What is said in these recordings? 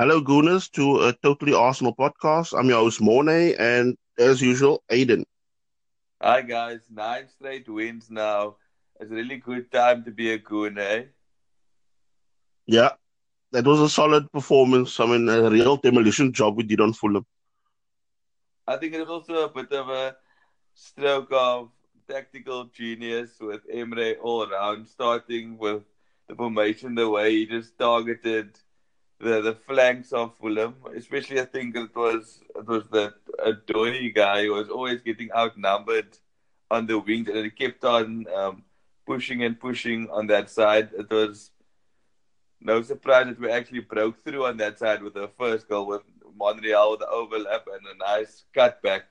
Hello, Gooners, to a Totally Arsenal podcast. I'm your host, Mornay, and as usual, Aiden. Hi, guys. Nine straight wins now. It's a really good time to be a Goon, eh? Yeah, that was a solid performance. I mean, a real demolition job we did on Fulham. I think it was also a bit of a stroke of tactical genius with Emery all around, starting with the formation, the way he just targeted – the the flanks of Fulham, especially I think it was it was the Odoi guy who was always getting outnumbered on the wings, and he kept on um, pushing and pushing on that side. It was no surprise that we actually broke through on that side with the first goal with Monreal with the overlap and a nice cutback.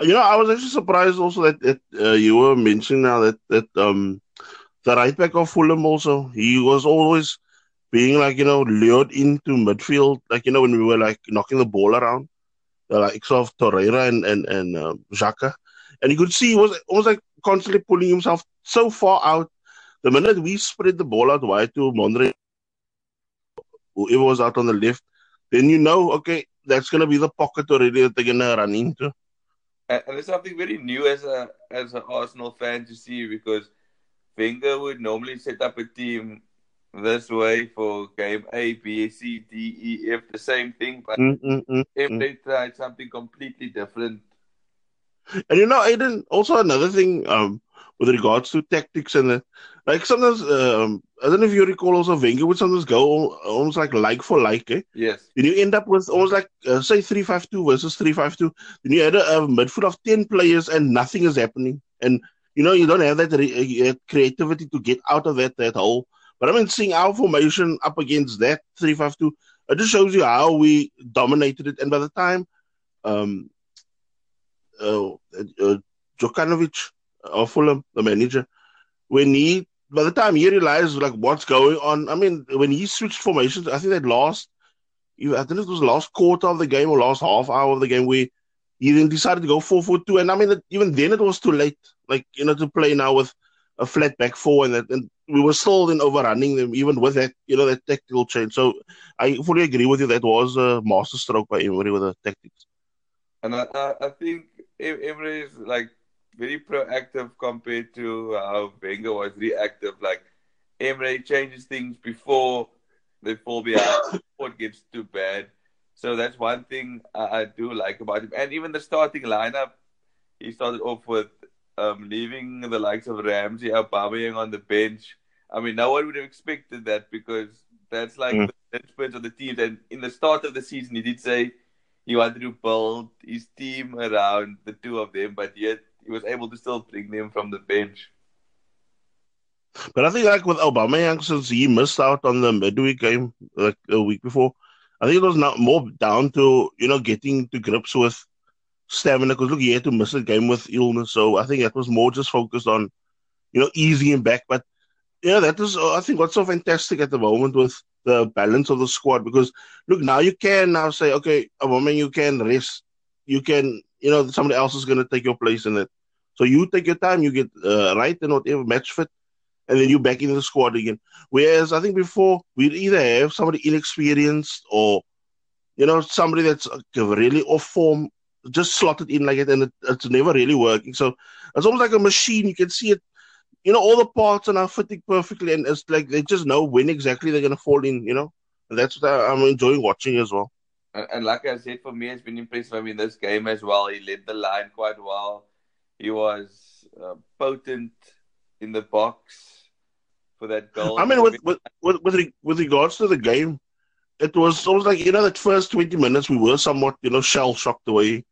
You know, I was actually surprised also that, that uh, you were mentioning now that that um the right back of Fulham also he was always being like you know lured into midfield, like you know when we were like knocking the ball around, the likes of Torreira and and and uh, Xhaka, and you could see he was almost like constantly pulling himself so far out. The minute we spread the ball out wide to Monre, whoever was out on the left, then you know, okay, that's gonna be the pocket already that they're gonna run into. And, and it's something very new as a as an Arsenal fan to see because Wenger would normally set up a team this way for game A, B, C, D, E, F, the same thing, but mm, mm, mm, if they tried something completely different. And you know, Aiden, also another thing um, with regards to tactics and the, like sometimes, um, I don't know if you recall also Wenger would sometimes go almost like like for like, eh? Yes. Then you end up with almost like, uh, say, 3 5 2 versus 3 5 2. Then you had a, a midfield of 10 players and nothing is happening. And, you know, you don't have that re- uh, creativity to get out of that, that hole. But I mean, seeing our formation up against that 352, it just shows you how we dominated it. And by the time um, uh, uh, Jokanovic of Fulham, the manager, when he, by the time he realized like what's going on, I mean, when he switched formations, I think that last, I think it was last quarter of the game or last half hour of the game where he then decided to go 4 4 2. And I mean, even then it was too late, like, you know, to play now with a flat back four, and, that, and we were still in overrunning them, even with that, you know, that tactical change. So I fully agree with you. That was a masterstroke by Emery with the tactics. And I, I think Emery is like very proactive compared to how Wenger was reactive. Like Emery changes things before they fall behind, before it gets too bad. So that's one thing I, I do like about him. And even the starting lineup, he started off with um, leaving the likes of Ramsey, Aubameyang on the bench. I mean, no one would have expected that because that's like mm. the experts of the team. And in the start of the season, he did say he wanted to build his team around the two of them, but yet he was able to still bring them from the bench. But I think, like with Aubameyang, since he missed out on the midweek game like a week before, I think it was not more down to you know getting to grips with stamina because look, he had to miss a game with illness. So I think that was more just focused on, you know, easing him back. But yeah, that is uh, I think what's so fantastic at the moment with the balance of the squad because look now you can now say okay, a woman you can rest, you can you know somebody else is going to take your place in it. So you take your time, you get uh, right and whatever match fit, and then you back in the squad again. Whereas I think before we'd either have somebody inexperienced or you know somebody that's uh, really off form just slotted in like it, and it, it's never really working. So it's almost like a machine. You can see it. You know, all the parts are now fitting perfectly, and it's like they just know when exactly they're gonna fall in. You know, and that's what I, am enjoying watching as well. And, and, like I said, for me, it's been impressive. I mean, this game as well, he led the line quite well. He was uh, potent in the box for that goal. I mean, with with with, with, with regards to the game, it was almost like you know that first twenty minutes we were somewhat you know shell shocked the way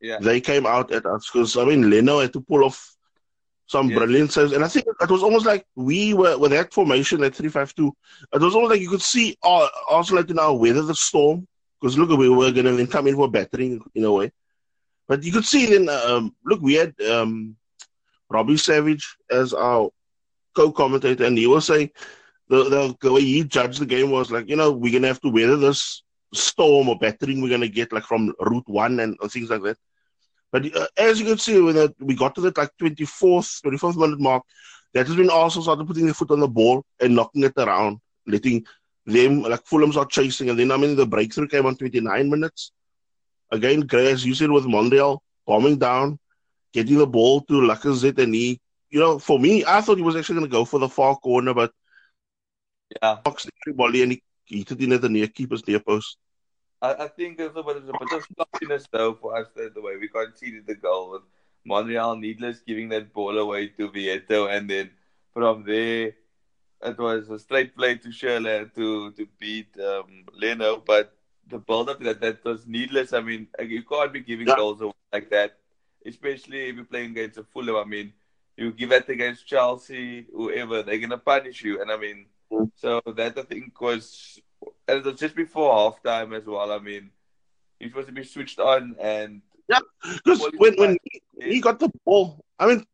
yeah. they came out at us because I mean Leno had to pull off some brilliant saves, and I think it was almost like we were with that formation at three five two. It was almost like you could see uh, Arsenal to now weather the storm because look, we were going to then come in for battering in a way, but you could see then um, look we had um, Robbie Savage as our co-commentator, and he was saying the, the the way he judged the game was like you know we're gonna have to weather this storm or battering we're gonna get like from Route One and, and things like that. But uh, as you can see, when we got to that like 24th, 24th minute mark, that has been also started putting their foot on the ball and knocking it around, letting them like Fulham's are chasing, and then I mean the breakthrough came on 29 minutes. Again, Gray, as you said with Monreal bombing down, getting the ball to Lacazette, and he, you know, for me, I thought he was actually going to go for the far corner, but yeah, boxed everybody and he, he hit it in at the near keeper's near post. I, I think there's a bit, a bit of sloppiness though for us the, the way we conceded the goal with Monreal needless giving that ball away to Vietto, and then from there it was a straight play to Schürrle to to beat um, Leno, but the build up that that was needless. I mean, you can't be giving yeah. goals away like that, especially if you're playing against a Fulham. I mean, you give that against Chelsea, whoever, they're gonna punish you. And I mean, mm. so that I think was, and it was just before halftime as well. I mean, he's supposed to be switched on, and yeah, because when when he, he got the ball, I mean,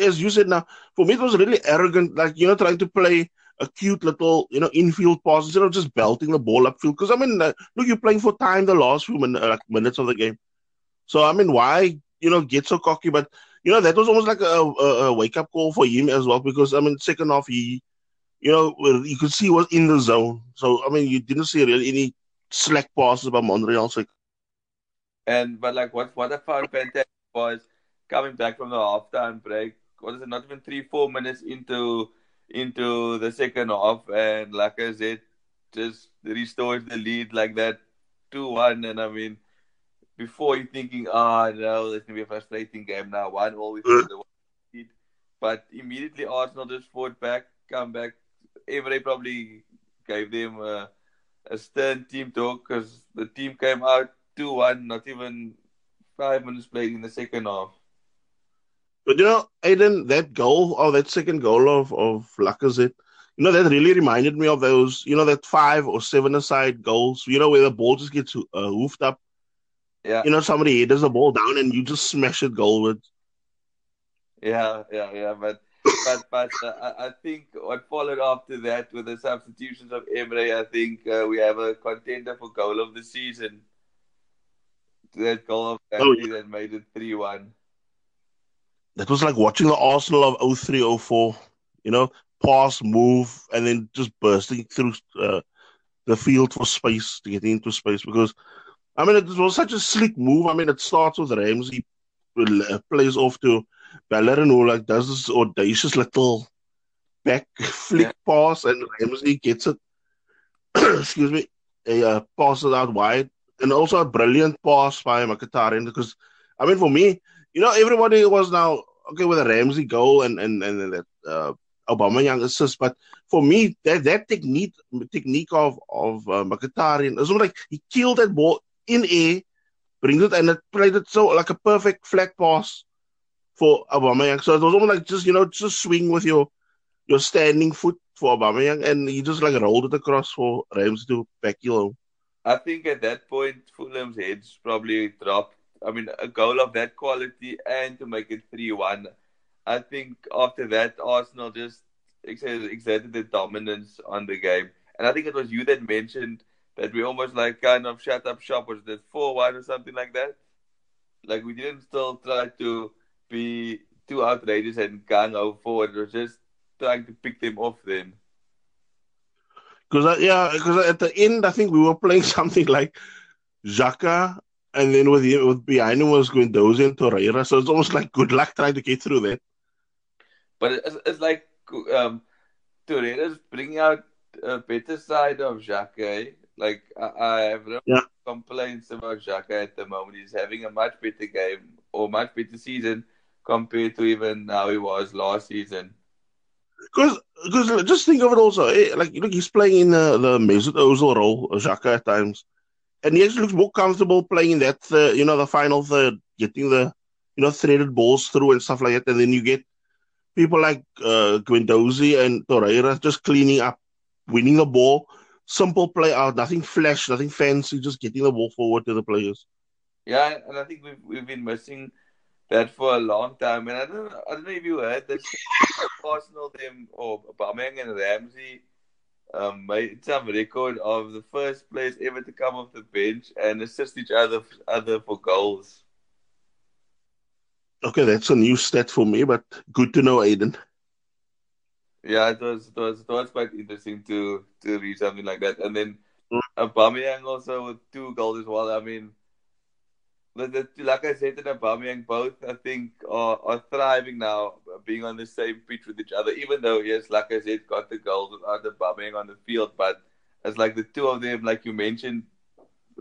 as you said now, for me it was really arrogant, like you know, trying to play a cute little, you know, infield pass instead of just belting the ball upfield. Because I mean, uh, look, you're playing for time the last few min- uh, like minutes of the game. So I mean, why you know get so cocky? But you know that was almost like a, a, a wake up call for him as well. Because I mean, second half he, you know, you could see was in the zone. So I mean, you didn't see really any slack passes by Monreal. So. And but like what what I found fantastic was coming back from the halftime break. What is it? Not even three four minutes into into the second half, and like I said, just restores the lead like that, two one. And I mean, before you're thinking, ah, oh, no, it's gonna be a frustrating game now, one always the lead, but immediately Arsenal just fought back, come back. Emery probably gave them a, a stern team talk because the team came out two one, not even five minutes played in the second half. But you know, Aiden, that goal or that second goal of of Lacazette, you know, that really reminded me of those, you know, that five or seven aside goals, you know, where the ball just gets uh, hoofed up. Yeah. You know, somebody headers the ball down and you just smash it goalwards. Yeah, yeah, yeah. But but but uh, I think what followed after that with the substitutions of Emery, I think uh, we have a contender for goal of the season. That goal of oh, yeah. that made it three one that was like watching the Arsenal of 03, 04, you know, pass, move, and then just bursting through uh, the field for space to get into space. Because, I mean, it was such a slick move. I mean, it starts with Ramsey, uh, plays off to Bellerin, who like does this audacious little back flick yeah. pass, and Ramsey gets it. excuse me, a uh, passes out wide, and also a brilliant pass by Mkhitaryan. Because, I mean, for me, you know, everybody was now okay with a Ramsey goal and and and that uh, Aubameyang assist, but for me, that that technique technique of of uh, Mkhitaryan is like he killed that ball in air, brings it and it played it so like a perfect flat pass for Aubameyang. So it was almost like just you know just swing with your your standing foot for Aubameyang, and he just like rolled it across for Ramsey to back you home. I think at that point, Fulham's heads probably dropped I mean, a goal of that quality and to make it 3 1. I think after that, Arsenal just exerted the dominance on the game. And I think it was you that mentioned that we almost like kind of shut up shop. Was that 4 1 or something like that? Like we didn't still try to be too outrageous and ho forward. It was just trying to pick them off then. Because yeah, because at the end, I think we were playing something like Xhaka and then with him, with behind him was Guendouzi and Torreira. So it's almost like good luck trying to get through that. But it's, it's like um, Torreira's bringing out a better side of Xhaka. Eh? Like I, I have no yeah. complaints about Xhaka at the moment. He's having a much better game or much better season compared to even how he was last season. Because, because just think of it also, eh? like look, he's playing in the the Mesut Ozil role, Xhaka at times and he actually looks more comfortable playing in that, uh, you know, the final third, getting the, you know, threaded balls through and stuff like that. And then you get people like uh, Guendouzi and Torreira just cleaning up, winning the ball, simple play out, nothing flash, nothing fancy, just getting the ball forward to the players. Yeah, and I think we've we've been missing that for a long time. And I don't know, I don't know if you heard that Arsenal them or Aubameyang and Ramsey um, made some record of the first players ever to come off the bench and assist each other other for goals. Okay, that's a new stat for me, but good to know, Aiden. Yeah, it was it was it was quite interesting to to read something like that, and then mm. Aubameyang also with two goals as well. I mean, like I said, and Aubameyang both I think are, are thriving now, being on the same pitch with each other. Even though yes, like I said, got the goals without Aubameyang on the field, but it's like the two of them, like you mentioned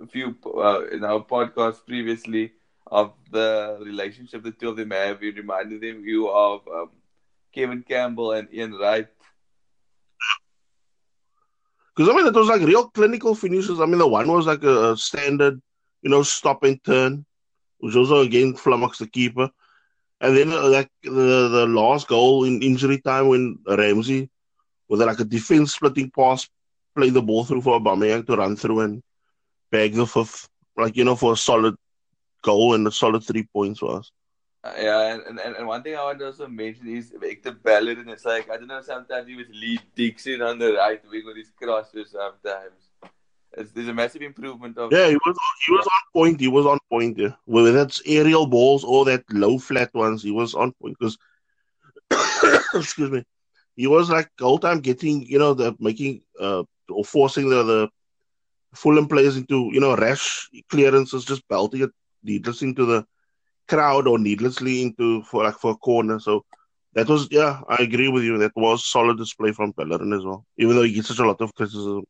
a few uh, in our podcast previously of the relationship the two of them have. You reminded them you of um, Kevin Campbell and Ian Wright. Because I mean, it was like real clinical finishes. I mean, the one was like a, a standard, you know, stop and turn, which also again flummoxed the keeper. And then uh, like the the last goal in injury time when Ramsey, with like a defense splitting pass, played the ball through for Aubameyang to run through and bag the fifth, like you know, for a solid goal and a solid three points for us. Uh, yeah, and, and, and one thing I want to also mention is Hector Bellerin. It's like, I don't know, sometimes he was Lee Dixon on the right wing with his crosses sometimes. There's a massive improvement of. Yeah, he was he was on point. He was on point. Yeah, whether that's aerial balls or that low flat ones, he was on point. Because, excuse me, he was like all time getting you know the making uh or forcing the the Fulham players into you know rash clearances, just belting it needlessly into the crowd or needlessly into for like for a corner. So that was yeah, I agree with you. That was solid display from Bellerin as well, even though he gets such a lot of criticism.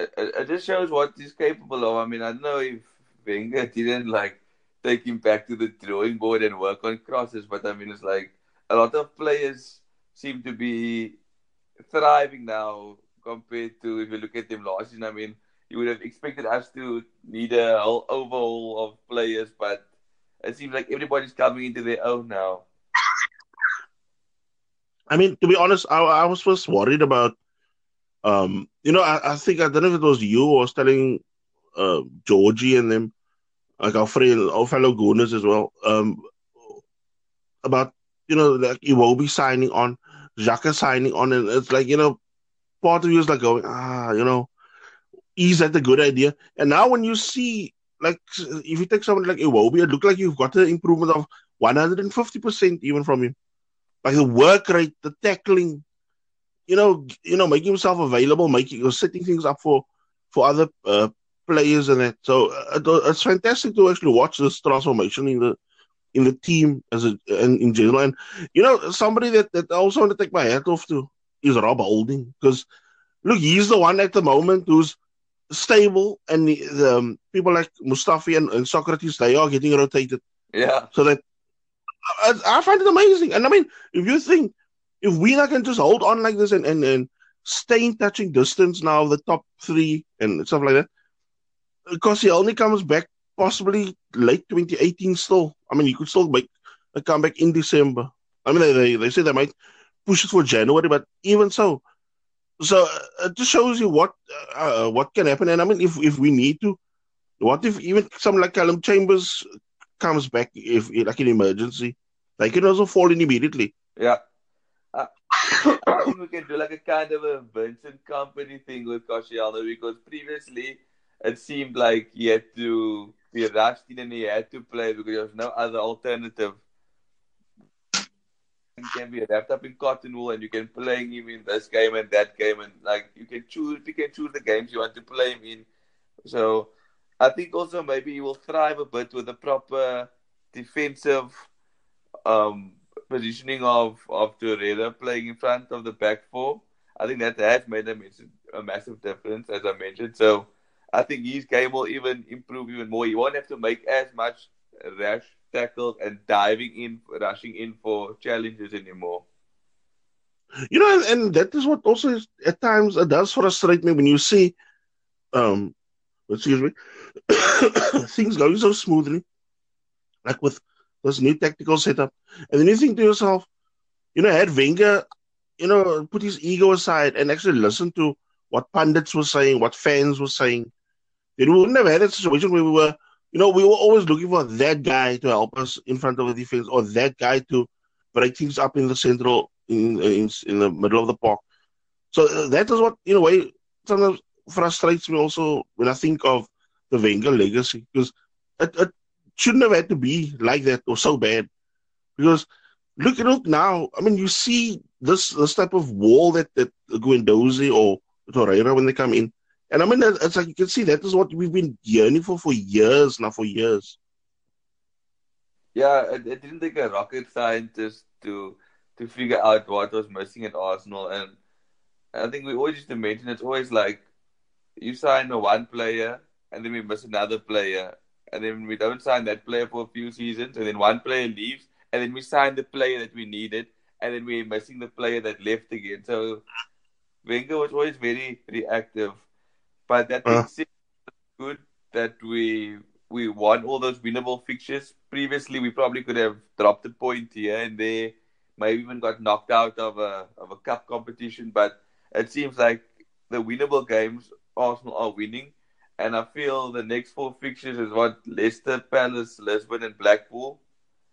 It, just shows what he's capable of. I mean, I don't know if Wenger didn't like take him back to the drawing board and work on crosses, but I mean, it's like a lot of players seem to be thriving now compared to if you look at them last season. I mean, you would have expected us to need a whole overhaul of players, but it seems like everybody's coming into their own now. I mean, to be honest, I, I was first worried about, um, you know, I, I think I don't know if it was you or telling uh, Georgie and them, like our friend, our fellow Gooners as well, um, about you know like Iwobi signing on, Xhaka signing on, and it's like you know, part of you is like going, ah, you know, is that a good idea? And now when you see, like, if you take someone like Iwobi, it looks like you've got an improvement of 150% even from him. Like the work rate, the tackling, you know, you know, making himself available, making or setting things up for for other uh, players and that. So uh, it's fantastic to actually watch this transformation in the in the team as a and in general. And you know, somebody that that I also want to take my hat off to is Rob Holding because look, he's the one at the moment who's stable, and the, the um, people like Mustafi and, and, Sokratis, they are getting rotated. Yeah. So that I, I, find it amazing. And I mean, if you think if we not can just hold on like this and, and, and stay in touching distance now, the top three and stuff like that, because he only comes back possibly late 2018 still. I mean, you could still make a comeback in December. I mean, they, they, they say they might push it for January, but even so, so uh, it just shows you what uh, what can happen. And I mean, if if we need to, what if even someone like Calum Chambers comes back if like an emergency, they can also fall in immediately. Yeah. I think we can do like a kind of a Vincent Kompany thing with Koscielny because previously it seemed like he had to be rushed in and he had to play because there was no other alternative can be wrapped up in cotton wool and you can play him in this game and that game and like you can choose you can choose the games you want to play him in. So I think also maybe he will thrive a bit with a proper defensive um, positioning of of Torreira playing in front of the back four. I think that has made a, a massive difference, as I mentioned. So I think his game will even improve even more. He won't have to make as much rash tackles and diving in, rushing in for challenges anymore. You know, and, and that is what also is, at times it does frustrate me when you see, um, excuse me, things going so smoothly, like with this new tactical setup, and then you think to yourself, you know, had Wenger, you know, put his ego aside and actually listen to what pundits were saying, what fans were saying, then we wouldn't have had a situation where we were you know, we were always looking for that guy to help us in front of the defense or that guy to break things up in the central, in in, in the middle of the park. So uh, that is what, in a way, sometimes frustrates me also when I think of the Wenger legacy because it, it shouldn't have had to be like that or so bad. Because look, look now. I mean, you see this this type of wall that that Guendouzi or Torreira when they come in. And I mean, it's like you can see that is what we've been yearning for for years now, for years. Yeah, it, it didn't take a rocket scientist to to figure out what was missing at Arsenal, and I think we always used to mention it's always like you sign a one player and then we miss another player, and then we don't sign that player for a few seasons, and then one player leaves, and then we sign the player that we needed, and then we're missing the player that left again. So Wenger was always very reactive, but that uh. good that we we won all those winnable fixtures. Previously, we probably could have dropped a point here and there, maybe even got knocked out of a of a cup competition. But it seems like the winnable games Arsenal are winning, and I feel the next four fixtures is what Leicester, Palace, Lisbon, and Blackpool.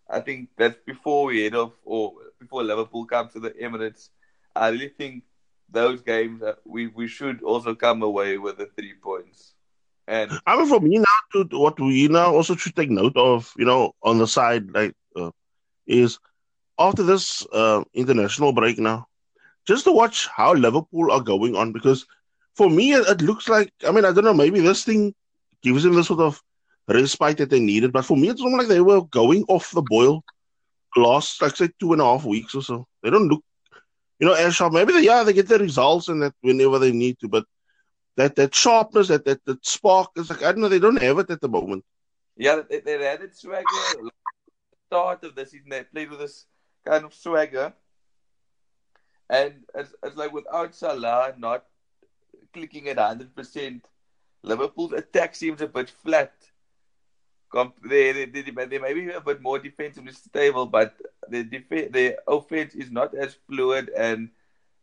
I think that's before we head off or before Liverpool comes to the Emirates. I really think those games we we should also come away with the three points. And I mean, for me now, to what we now also should take note of, you know, on the side, like, uh, is after this uh, international break now, just to watch how Liverpool are going on because for me, it, looks like I mean I don't know maybe this thing gives them the sort of respite that they needed, but for me it's almost like they were going off the boil last like say two and a half weeks or so. They don't look, you know, as sharp. Maybe they yeah they get the results and that whenever they need to, but that that sharpness, that that, that spark is like I don't know they don't have it at the moment. Yeah, they, they had it swagger. start of the season, they played with this kind of swagger, and it's, it's like without Salah not clicking at 100%. Liverpool's attack seems a bit flat. They, they, they, they may be a bit more defensively stable, but the def- the offense is not as fluid and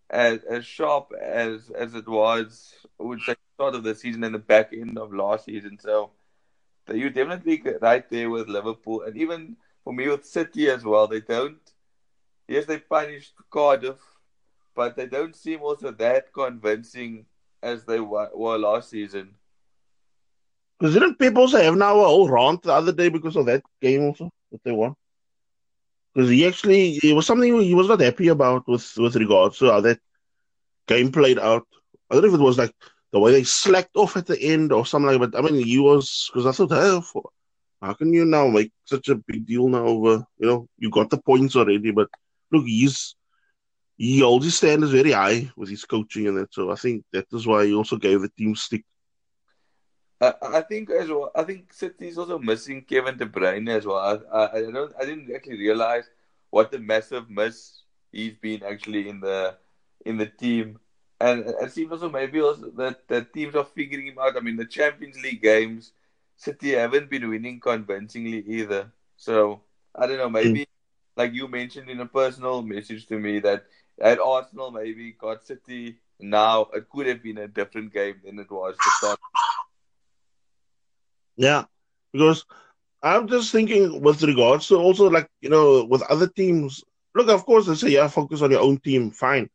as as sharp as as it was, I say, start of the season and the back end of last season. So you're definitely right there with Liverpool, and even for me with City as well. They don't. Yes, they punished Cardiff, but they don't seem also that convincing as they were, last season. Because didn't people also have now a whole rant the other day because of that game also that they won? Because he actually it was something he was not happy about with with regards to how that game played out. I don't know if it was like the way they slacked off at the end or something like. But I mean, he was because I thought, hey, for, how can you now make such a big deal now over? You know, you got the points already, but look, he's he holds his standards very high with his coaching and that. So I think that is why he also gave the team stick. I, I think as well. I think City's also missing Kevin De Bruyne as well. I, I, I don't. I didn't actually realize what the massive miss he's been actually in the in the team. And it seems also maybe also that, the teams are figuring him out. I mean, the Champions League games, City haven't been winning convincingly either. So I don't know. Maybe, mm. Like you mentioned in a personal message to me, that at Arsenal, maybe got City now, it could have been a different game than it was to start. Yeah, because I'm just thinking with regards to also like you know with other teams. Look, of course, they say yeah, focus on your own team, fine.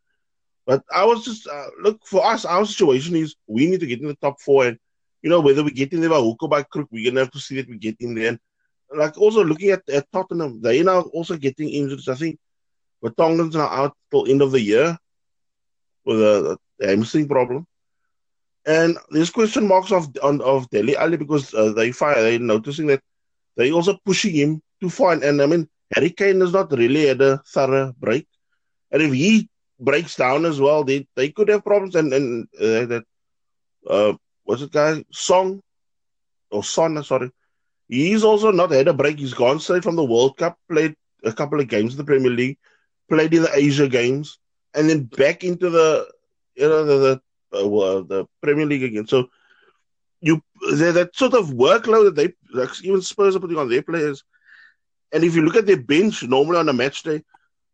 But I was just uh, look for us. Our situation is we need to get in the top four, and you know whether we get in there by hook or by crook, we're gonna have to see that we get in there. And, like also looking at, at Tottenham, they are now also getting injured. I think Tongan's now out till end of the year with a, a hamstring problem. And there's question marks of on of Dele Alli because uh, they fire they noticing that they also pushing him to find and I mean Harry Kane has not really had a thorough break. And if he breaks down as well, they they could have problems and, and uh, that uh what's it guy? Song or Son, sorry. He's also not had a break. He's gone straight from the World Cup, played a couple of games in the Premier League, played in the Asia games, and then back into the you know the the, uh, the Premier League again. So you that sort of workload that they like even Spurs are putting on their players. And if you look at their bench, normally on a match day,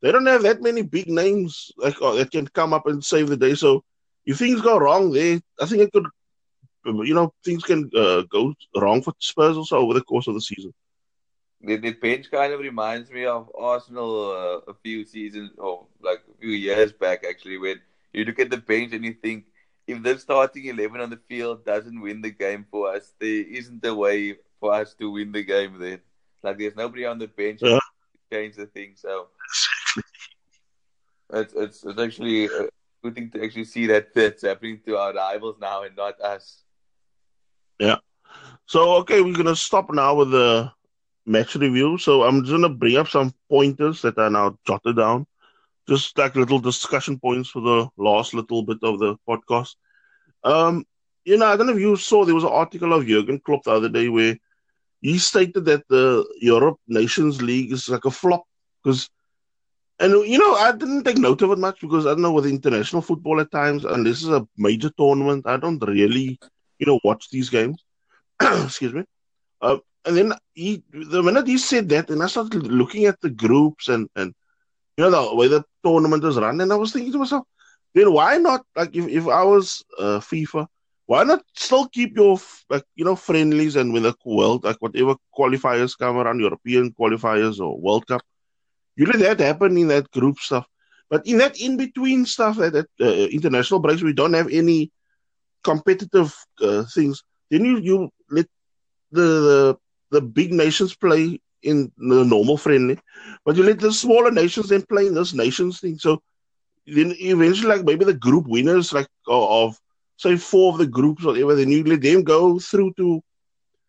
they don't have that many big names like oh, that can come up and save the day. So if things go wrong there, I think it could, you know, things can uh, go wrong for Spurs also over the course of the season the, the bench kind of reminds me of Arsenal uh, a few seasons or like a few years back actually when you look at the bench and you think if the starting 11 on the field doesn't win the game for us there isn't a way for us to win the game then like there's nobody on the bench yeah. to change the thing so it's it's, it's actually a good thing to actually see that that's happening to our rivals now and not us. Yeah. So okay, we're gonna stop now with the match review. So I'm just gonna bring up some pointers that are now jotted down, just like little discussion points for the last little bit of the podcast. Um, you know, I don't know if you saw there was an article of Jurgen Klopp the other day where he stated that the UEFA Nations League is like a flop because, and you know, I didn't take note of it much because I don't know with international football at times, and this is a major tournament, I don't really, you know, watch these games. Excuse me. Uh, and then he, the minute he said that, and I started looking at the groups and and you know the way the tournament is run, and I was thinking to myself, then why not? Like if if I was uh, FIFA why not still keep your like you know friendlies and with the world like whatever qualifiers come around European qualifiers or World Cup, you let that happen in that group stuff. But in that in between stuff, that, that uh, international breaks, we don't have any competitive uh, things. Then you you let the, the the big nations play in the normal friendly, but you let the smaller nations then play in this nations thing. So then eventually, like maybe the group winners like of say four of the groups, or whatever, then you let them go through to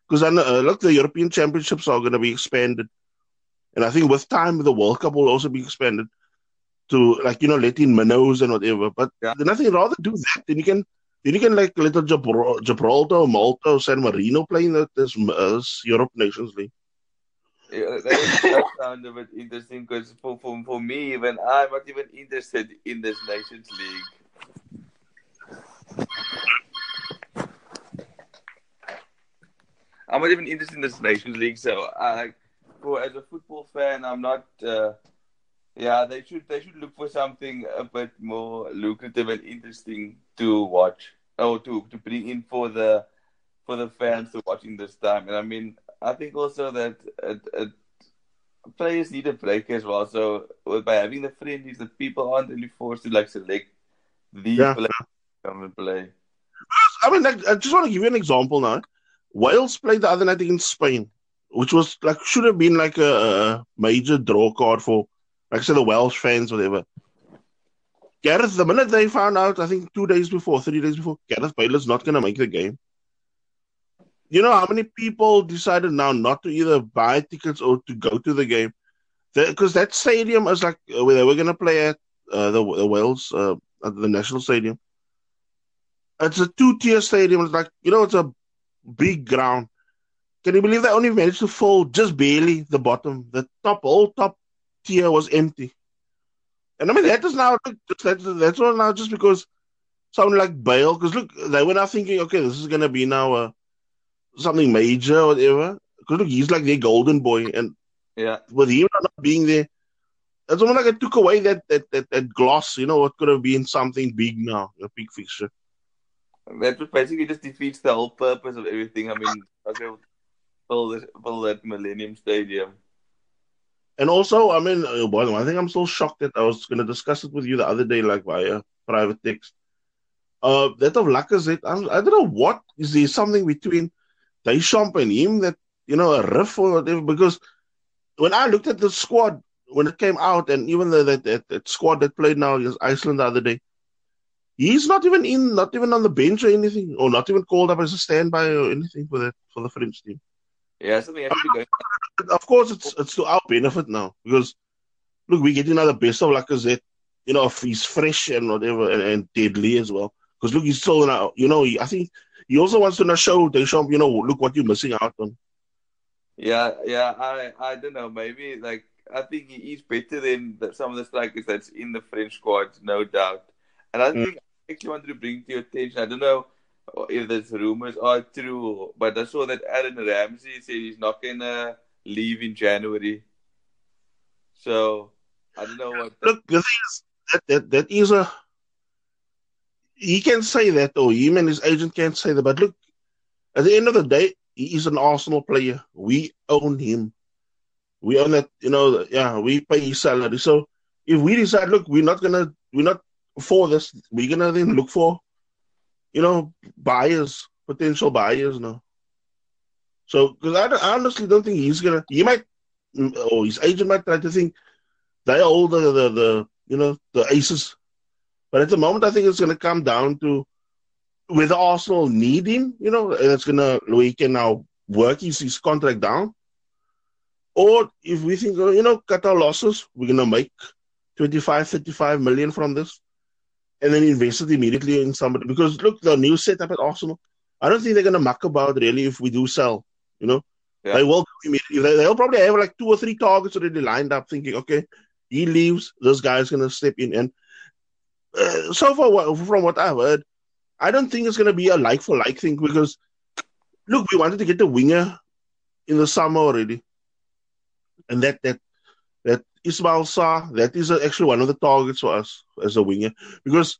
because I know, uh, look, the European Championships are going to be expanded, and I think with time the World Cup will also be expanded to like you know let in minnows and whatever. But yeah. nothing rather do that. Then you can then you can like little Gibraltar, Malta, San Marino playing that this, UEFA Nations League. Yeah, that sounds a bit interesting because for, for, for me, even I'm not even interested in this Nations League. I'm not even interested in this Nations League, so I, for as a football fan, I'm not. Uh, yeah, they should they should look for something a bit more lucrative and interesting to watch or to to bring in for the for the fans to watching this time. And I mean, I think also that it, it, players need a break as well. So uh, by having the friendlies, the people aren't really forced to like select these yeah. players come and play. I mean, like, I just want to give you an example now. Wales played the other night against Spain, which was like should have been like a, a major draw card for, like I said, the Welsh fans, whatever. Gareth, the minute they found out, I think two days before, three days before, Gareth Bale's not going to make the game. You know how many people decided now not to either buy tickets or to go to the game? Because that stadium is like uh, where they were going to play at uh, the, the Wales, uh, at the National Stadium. It's a two-tier stadium. It's like you know, it's a big ground. Can you believe they only managed to fill just barely the bottom? The top, all top tier was empty. And I mean that is now that's that's all now just because someone like Bale. Because look, they were now thinking, okay, this is gonna be now a something major or whatever. Because look, he's like their golden boy, and yeah, with him not being there, it's almost like it took away that that that, that gloss. You know, what could have been something big now, a big fixture that basically just defeats the whole purpose of everything. I mean, okay, fill, this, fill that Millennium Stadium. And also, I mean, uh, I think I'm still shocked that I was going to discuss it with you the other day, like via private text. Uh, that of Lacazette, I'm, I do not know what is there something between Deschamps and him that you know a riff or whatever. Because when I looked at the squad when it came out, and even the, that, that, that squad that played now against Iceland the other day, He's not even in, not even on the bench or anything, or not even called up as a standby or anything for the for the French team. Yeah, something has to be going. Of course, it's it's to our benefit now because look, we're getting another best of Lacazette. You know, if he's fresh and whatever, and, and deadly as well. Because look, he's still now. You know, he, I think he also wants to show Deschamps. You know, look what you're missing out on. Yeah, yeah. I I don't know. Maybe like I think he is better than some of the strikers that's in the French squad, no doubt. And I think mm. think actually wanted to bring to your attention. I don't know if these rumors are true, but I saw that Aaron Ramsey said he's not gonna leave in January. So I don't know what. Look, the thing is that that, that is a. He can say that, or him and his agent can't say that. But look, at the end of the day, he is an Arsenal player. We own him. We own that. You know, yeah, we pay his salary. So if we decide, look, we're not gonna, we're not for this, we're gonna then look for, you know, buyers, potential buyers now. So, because I, I, honestly don't think he's gonna. He might, or his agent might try to think oh, they hold the, the, the you know, the aces. But at the moment, I think it's to come down to whether Arsenal need him, you know, and it's to, we can now work his, his contract down. Or if we think, oh, you know, cut our losses, we're to make 25, 35 million from this and then invest it immediately in somebody. Because look, the new setup at Arsenal, I don't think they're going to muck about really if we do sell, you know. Yeah. They will immediately. They'll probably have like two or three targets already lined up, thinking, okay, he leaves, this guy's going to step in. And uh, so far, from what I've heard, I don't think it's going to be a like for like thing because, look, we wanted to get the winger in the summer already, and that that that Ismail Sarr that is actually one of the targets for us as a winger because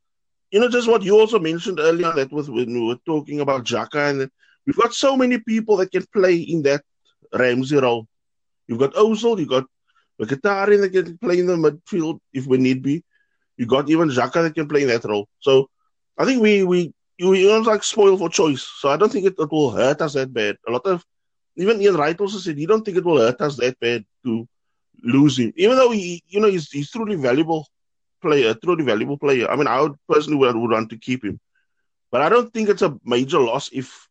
you know just what you also mentioned earlier that was when we were talking about Xhaka, and we've got so many people that can play in that Ramsey role. You've got Ozil, you've got Mkhitaryan that can play in the midfield if we need be. You got even Xhaka that can play in that role. So I think we we we almost like spoil for choice. So I don't think it, it will hurt us that bad. A lot of even Ian Wright also said he don't think it will hurt us that bad to lose him, even though he you know he's he's truly valuable player, truly valuable player. I mean, I would personally would, would want to keep him, but I don't think it's a major loss if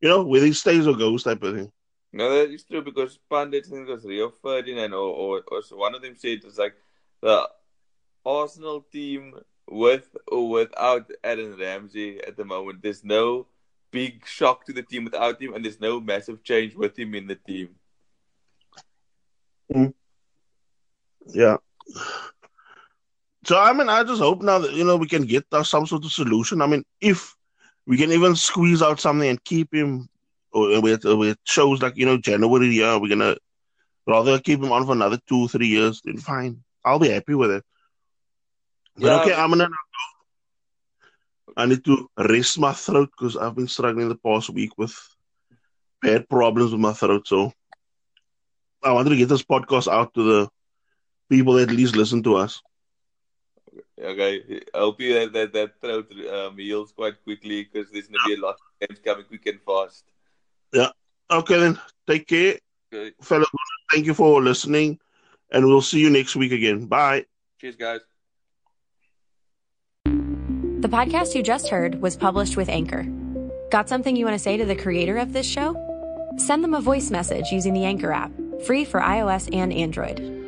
you know whether he stays or goes type of thing. No, that is true because Pandit, I think it was Rio Ferdinand or, or, or one of them said it's like the Arsenal team with or without Aaron Ramsey at the moment. There's no big shock to the team without him, and there's no massive change with him in the team. Mm. Yeah. So I mean, I just hope now that you know we can get some sort of solution. I mean, if we can even squeeze out something and keep him or with with shows like you know January, yeah, we're gonna rather keep him on for another two, three years. Then fine, I'll be happy with it. But yeah. okay, I'm gonna. I need to rest my throat because I've been struggling the past week with bad problems with my throat. So I wanted to get this podcast out to the people at least listen to us. Okay, I hope you that that, that throat um, heals quite quickly because there's gonna be a lot of games coming quick and fast. Yeah. Okay, then. Take care. Okay. Fellow, thank you for listening, and we'll see you next week again. Bye. Cheers, guys. The podcast you just heard was published with Anchor. Got something you want to say to the creator of this show? Send them a voice message using the Anchor app, free for iOS and Android.